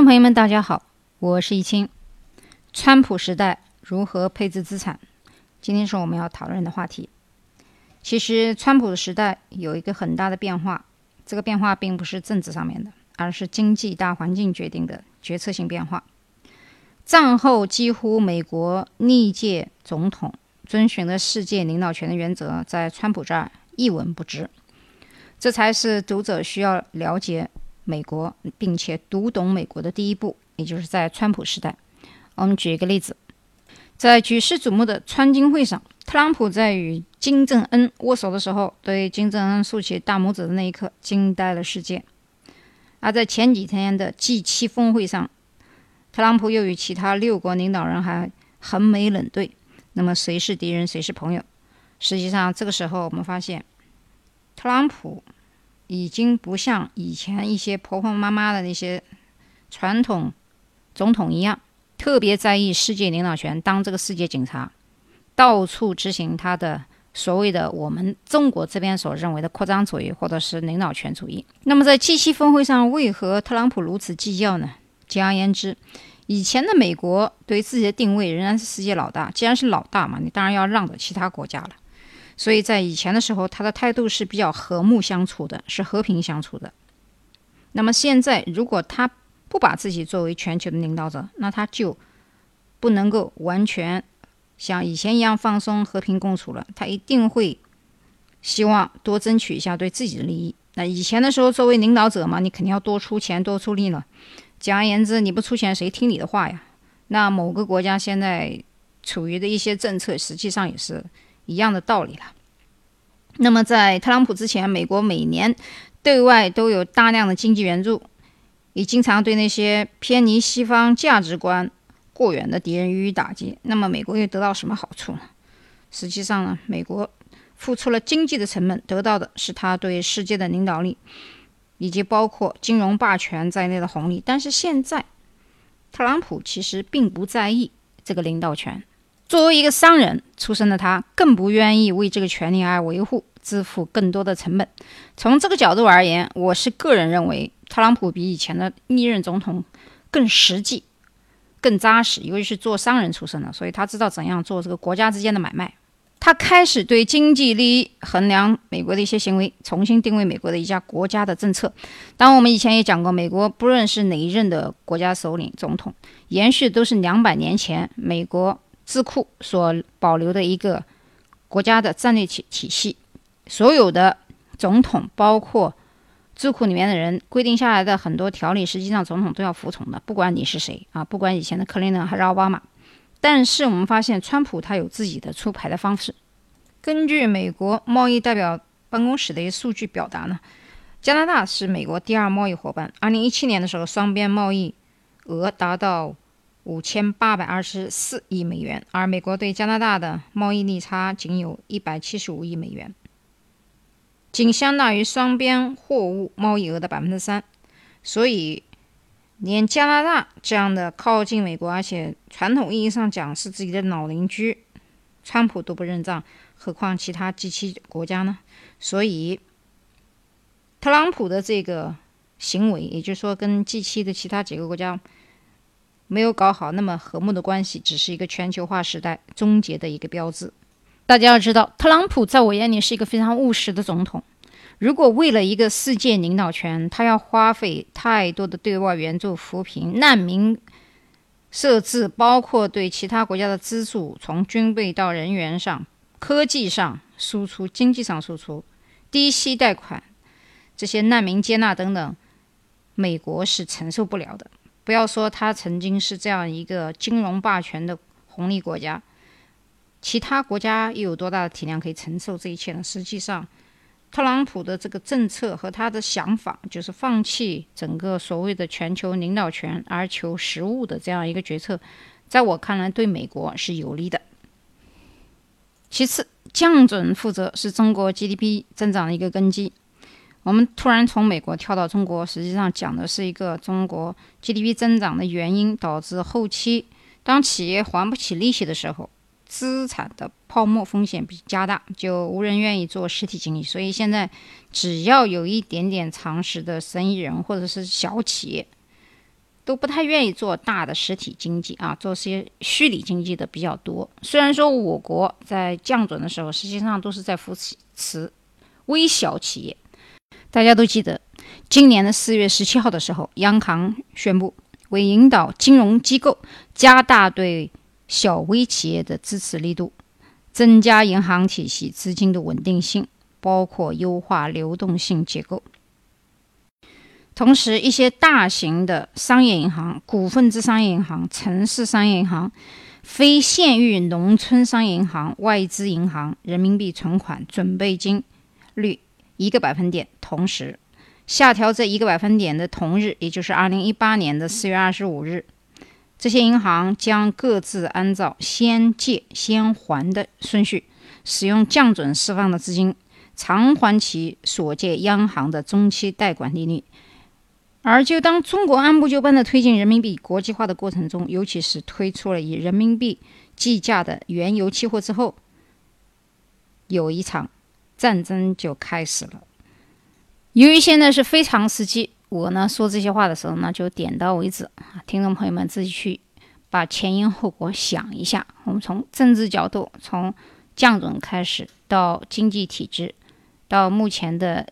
众朋友们，大家好，我是易清。川普时代如何配置资产？今天是我们要讨论的话题。其实，川普的时代有一个很大的变化，这个变化并不是政治上面的，而是经济大环境决定的决策性变化。战后，几乎美国历届总统遵循的世界领导权的原则，在川普这儿一文不值。这才是读者需要了解美国，并且读懂美国的第一步，也就是在川普时代。我们举一个例子，在举世瞩目的川金会上，特朗普在与金正恩握手的时候，对金正恩竖起大拇指的那一刻，惊呆了世界。而在前几天的 G7 峰会上，特朗普又与其他六国领导人还横眉冷对，那么谁是敌人，谁是朋友？实际上，这个时候我们发现，特朗普已经不像以前一些婆婆妈妈的那些传统总统一样，特别在意世界领导权，当这个世界警察，到处执行他的所谓的我们中国这边所认为的扩张主义或者是领导权主义。那么在 G7 峰会上，为何特朗普如此计较呢？简而言之，以前的美国对自己的定位仍然是世界老大。既然是老大嘛，你当然要让着其他国家了。所以在以前的时候，他的态度是比较和睦相处的，是和平相处的。那么现在，如果他不把自己作为全球的领导者，那他就不能够完全像以前一样放松、和平共处了。他一定会希望多争取一下对自己的利益。那以前的时候，作为领导者嘛，你肯定要多出钱、多出力了。简而言之，你不出钱，谁听你的话呀？那某个国家现在处于的一些政策，实际上也是一样的道理了。那么，在特朗普之前，美国每年对外都有大量的经济援助，也经常对那些偏离西方价值观过远的敌人予以打击。那么，美国又得到什么好处呢？实际上呢，美国付出了经济的成本，得到的是他对世界的领导力。以及包括金融霸权在内的红利，但是现在，特朗普其实并不在意这个领导权。作为一个商人出身的他，更不愿意为这个权利而维护，支付更多的成本。从这个角度而言，我是个人认为，特朗普比以前的历任总统更实际、更扎实，由于是做商人出身的，所以他知道怎样做这个国家之间的买卖。他开始对经济利益衡量美国的一些行为，重新定位美国的一家国家的政策。当，我们以前也讲过，美国不论是哪一任的国家首领、总统，延续都是两百年前美国智库所保留的一个国家的战略体体系。所有的总统，包括智库里面的人规定下来的很多条例，实际上总统都要服从的，不管你是谁啊，不管以前的克林顿还是奥巴马。但是我们发现，川普他有自己的出牌的方式。根据美国贸易代表办公室的一些数据表达呢，加拿大是美国第二贸易伙伴。二零一七年的时候，双边贸易额达到五千八百二十四亿美元，而美国对加拿大的贸易逆差仅有一百七十五亿美元，仅相当于双边货物贸易额的百分之三。所以。连加拿大这样的靠近美国，而且传统意义上讲是自己的老邻居，川普都不认账，何况其他 G7 国家呢？所以，特朗普的这个行为，也就是说跟 G7 的其他几个国家没有搞好那么和睦的关系，只是一个全球化时代终结的一个标志。大家要知道，特朗普在我眼里是一个非常务实的总统。如果为了一个世界领导权，他要花费太多的对外援助、扶贫、难民设置，包括对其他国家的资助，从军备到人员上、科技上输出、经济上输出、低息贷款、这些难民接纳等等，美国是承受不了的。不要说他曾经是这样一个金融霸权的红利国家，其他国家又有多大的体量可以承受这一切呢？实际上。特朗普的这个政策和他的想法，就是放弃整个所谓的全球领导权而求实务的这样一个决策，在我看来对美国是有利的。其次，降准负责是中国 GDP 增长的一个根基。我们突然从美国跳到中国，实际上讲的是一个中国 GDP 增长的原因，导致后期当企业还不起利息的时候。资产的泡沫风险比加大，就无人愿意做实体经济。所以现在，只要有一点点常识的生意人或者是小企业，都不太愿意做大的实体经济啊，做些虚拟经济的比较多。虽然说我国在降准的时候，实际上都是在扶持微小企业。大家都记得，今年的四月十七号的时候，央行宣布，为引导金融机构加大对小微企业的支持力度，增加银行体系资金的稳定性，包括优化流动性结构。同时，一些大型的商业银行、股份制商业银行、城市商业银行、非县域农村商业银行、外资银行人民币存款准备金率。一个百分点，同时下调这一个百分点的同日，也就是二零一八年的四月二十五日，这些银行将各自按照先借先还的顺序，使用降准释放的资金偿还其所借央行的中期贷款利率。而就当中国按部就班的推进人民币国际化的过程中，尤其是推出了以人民币计价的原油期货之后，有一场。战争就开始了。由于现在是非常时期，我呢说这些话的时候呢就点到为止啊，听众朋友们自己去把前因后果想一下。我们从政治角度，从降准开始，到经济体制，到目前的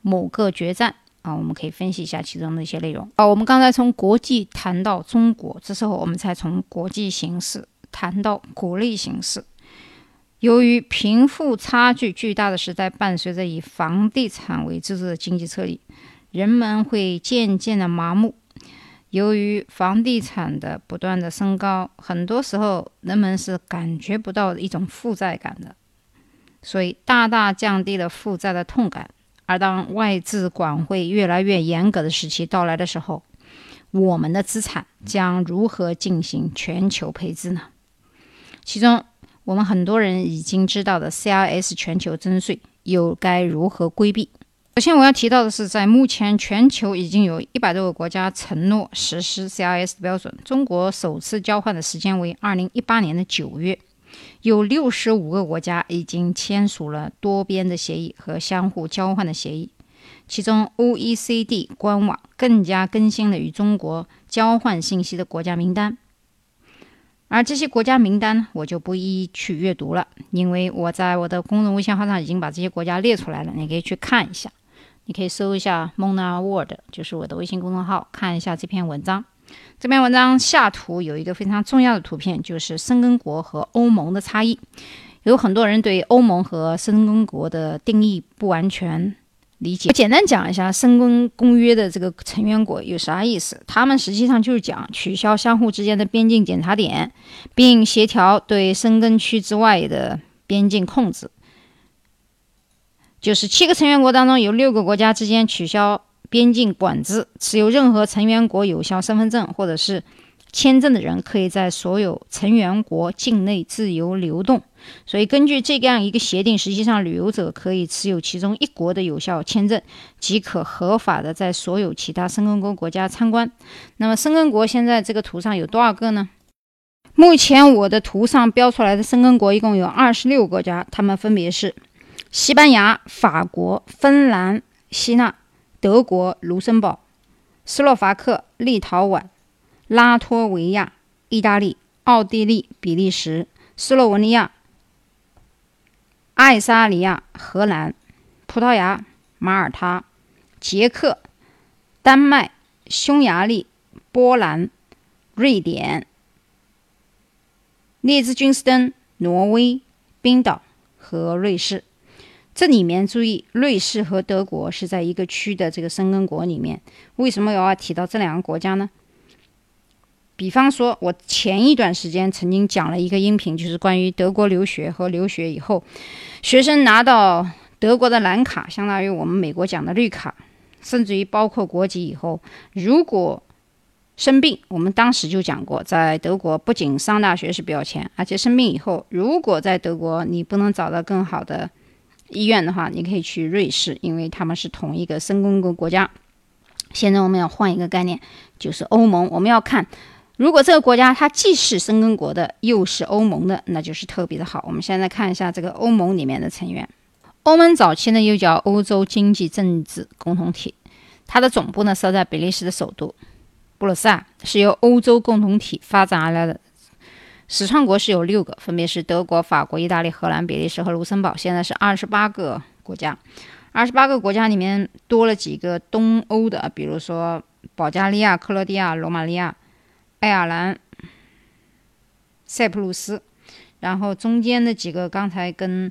某个决战啊，我们可以分析一下其中的一些内容。啊，我们刚才从国际谈到中国，这时候我们才从国际形势谈到国内形势。由于贫富差距巨大的时代，伴随着以房地产为支柱的经济撤离，人们会渐渐的麻木。由于房地产的不断的升高，很多时候人们是感觉不到一种负债感的，所以大大降低了负债的痛感。而当外资管会越来越严格的时期到来的时候，我们的资产将如何进行全球配置呢？其中。我们很多人已经知道的 CRS 全球征税又该如何规避？首先，我要提到的是，在目前全球已经有一百多个国家承诺实施 CRS 标准。中国首次交换的时间为二零一八年的九月，有六十五个国家已经签署了多边的协议和相互交换的协议。其中，OECD 官网更加更新了与中国交换信息的国家名单。而这些国家名单，我就不一一去阅读了，因为我在我的公众微信号上已经把这些国家列出来了，你可以去看一下。你可以搜一下 Mona World，就是我的微信公众号，看一下这篇文章。这篇文章下图有一个非常重要的图片，就是申根国和欧盟的差异。有很多人对欧盟和申根国的定义不完全。理解，我简单讲一下《申根公约》的这个成员国有啥意思。他们实际上就是讲取消相互之间的边境检查点，并协调对申根区之外的边境控制。就是七个成员国当中有六个国家之间取消边境管制，持有任何成员国有效身份证或者是。签证的人可以在所有成员国境内自由流动，所以根据这样一个协定，实际上旅游者可以持有其中一国的有效签证，即可合法的在所有其他申根国国家参观。那么申根国现在这个图上有多少个呢？目前我的图上标出来的申根国一共有二十六个国家，它们分别是西班牙、法国、芬兰、希腊、德国、卢森堡、斯洛伐克、立陶宛。拉脱维亚、意大利、奥地利、比利时、斯洛文尼亚、爱沙尼亚、荷兰、葡萄牙、马耳他、捷克、丹麦、匈牙利、波兰、瑞典、列支敦士登、挪威、冰岛和瑞士。这里面注意，瑞士和德国是在一个区的这个申根国里面。为什么我要提到这两个国家呢？比方说，我前一段时间曾经讲了一个音频，就是关于德国留学和留学以后，学生拿到德国的蓝卡，相当于我们美国讲的绿卡，甚至于包括国籍以后，如果生病，我们当时就讲过，在德国不仅上大学是不要钱，而且生病以后，如果在德国你不能找到更好的医院的话，你可以去瑞士，因为他们是同一个申根国国家。现在我们要换一个概念，就是欧盟，我们要看。如果这个国家它既是申根国的，又是欧盟的，那就是特别的好。我们现在看一下这个欧盟里面的成员。欧盟早期呢又叫欧洲经济政治共同体，它的总部呢设在比利时的首都布鲁塞尔是由欧洲共同体发展而来的。始创国是有六个，分别是德国、法国、意大利、荷兰、比利时和卢森堡。现在是二十八个国家。二十八个国家里面多了几个东欧的，比如说保加利亚、克罗地亚、罗马尼亚、爱尔兰、塞浦路斯。然后中间的几个刚才跟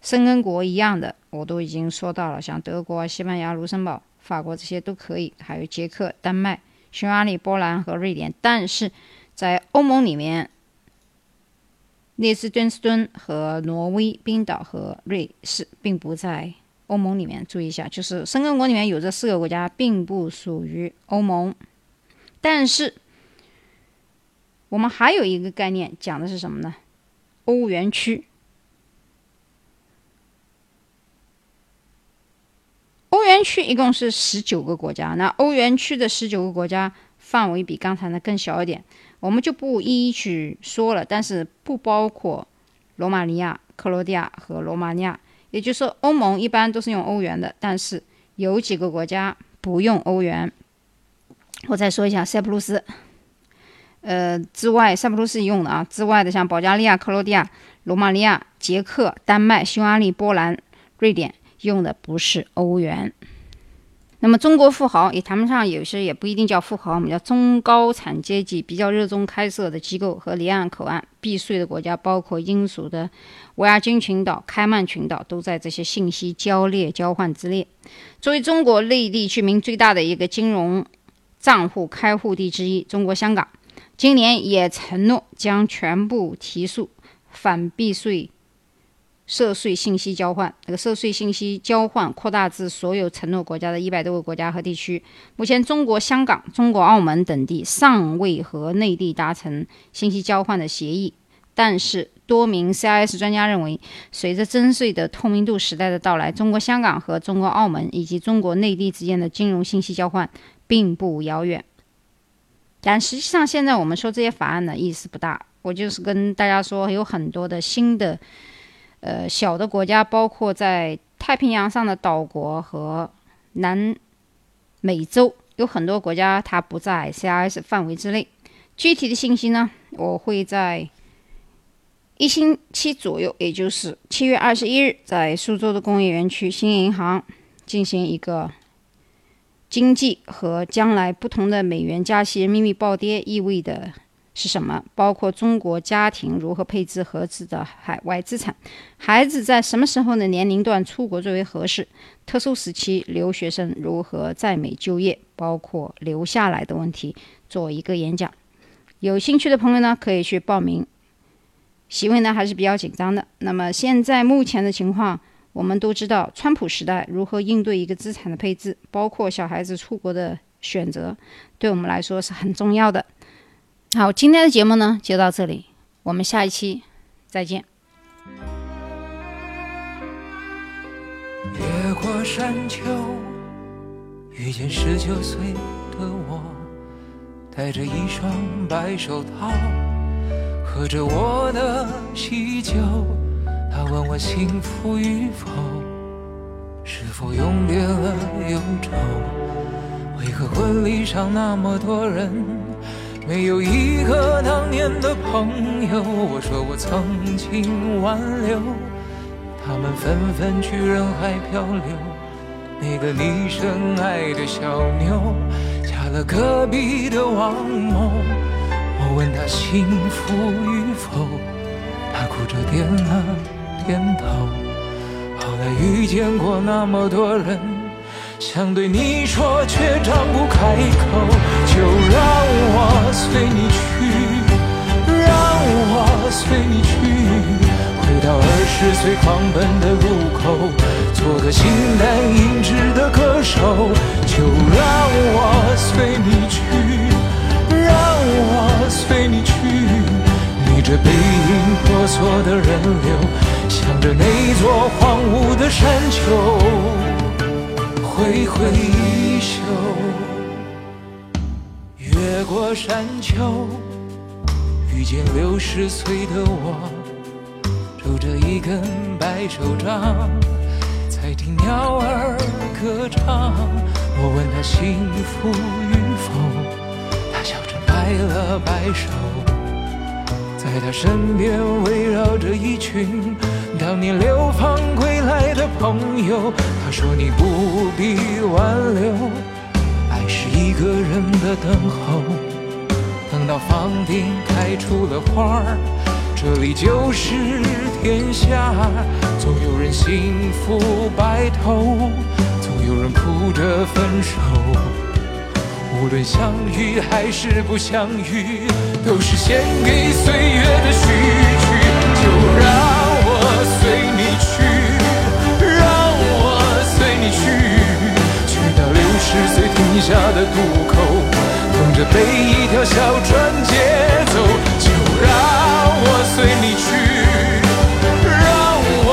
申根国一样的，我都已经说到了，像德国、西班牙、卢森堡、法国这些都可以，还有捷克、丹麦、匈牙利、波兰和瑞典。但是在欧盟里面，列支敦斯敦和挪威、冰岛和瑞士并不在欧盟里面。注意一下，就是申根国里面有这四个国家并不属于欧盟，但是。我们还有一个概念，讲的是什么呢？欧元区。欧元区一共是十九个国家，那欧元区的十九个国家范围比刚才呢更小一点，我们就不一一去说了。但是不包括罗马尼亚、克罗地亚和罗马尼亚，也就是说，欧盟一般都是用欧元的，但是有几个国家不用欧元。我再说一下塞浦路斯。呃，之外，塞浦路斯用的啊，之外的像保加利亚、克罗地亚、罗马尼亚、捷克、丹麦、匈牙利、波兰、瑞典用的不是欧元。那么中国富豪也谈不上，有些也不一定叫富豪，我们叫中高产阶级，比较热衷开设的机构和离岸口岸避税的国家，包括英属的维亚军群岛、开曼群岛，都在这些信息交列交换之列。作为中国内地居民最大的一个金融账户开户地之一，中国香港。今年也承诺将全部提速反避税涉税信息交换，这个涉税信息交换扩大至所有承诺国家的一百多个国家和地区。目前，中国香港、中国澳门等地尚未和内地达成信息交换的协议。但是，多名 CIS 专家认为，随着征税的透明度时代的到来，中国香港和中国澳门以及中国内地之间的金融信息交换并不遥远。但实际上，现在我们说这些法案呢，意思不大。我就是跟大家说，有很多的新的，呃，小的国家，包括在太平洋上的岛国和南美洲，有很多国家它不在 CIS 范围之内。具体的信息呢，我会在一星期左右，也就是七月二十一日，在苏州的工业园区新银行进行一个。经济和将来不同的美元加息、人民币暴跌意味的是什么？包括中国家庭如何配置合适的海外资产，孩子在什么时候的年龄段出国最为合适？特殊时期留学生如何在美就业，包括留下来的问题，做一个演讲。有兴趣的朋友呢，可以去报名。席位呢还是比较紧张的。那么现在目前的情况。我们都知道，川普时代如何应对一个资产的配置，包括小孩子出国的选择，对我们来说是很重要的。好，今天的节目呢就到这里，我们下一期再见。越过山丘，遇见十九岁的我，戴着一双白手套，喝着我的喜酒。他问我幸福与否，是否永别了忧愁？为何婚礼上那么多人，没有一个当年的朋友？我说我曾经挽留，他们纷纷去人海漂流。那个你深爱的小妞，嫁了隔壁的王某。我问她幸福与否，她哭着点了。点头。后来遇见过那么多人，想对你说却张不开口。就让我随你去，让我随你去，回到二十岁狂奔的路口，做个形单影只的歌手。就让我随你去，让我随你去，逆着背影婆娑的人流。着那座荒芜的山丘挥挥衣袖，越过山丘，遇见六十岁的我，拄着一根白手杖，在在听鸟儿歌唱。我问他幸福与否，他笑着摆了摆手。在他身边围绕着一群当年流放归来的朋友。他说你不必挽留，爱是一个人的等候。等到房顶开出了花儿，这里就是天下。总有人幸福白头，总有人哭着分手。无论相遇还是不相遇，都是献给岁月的序曲。就去，去到六十岁停下的渡口，等着被一条小船接走。就让我随你去，让我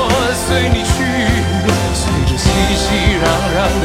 随你去，随着熙熙攘攘的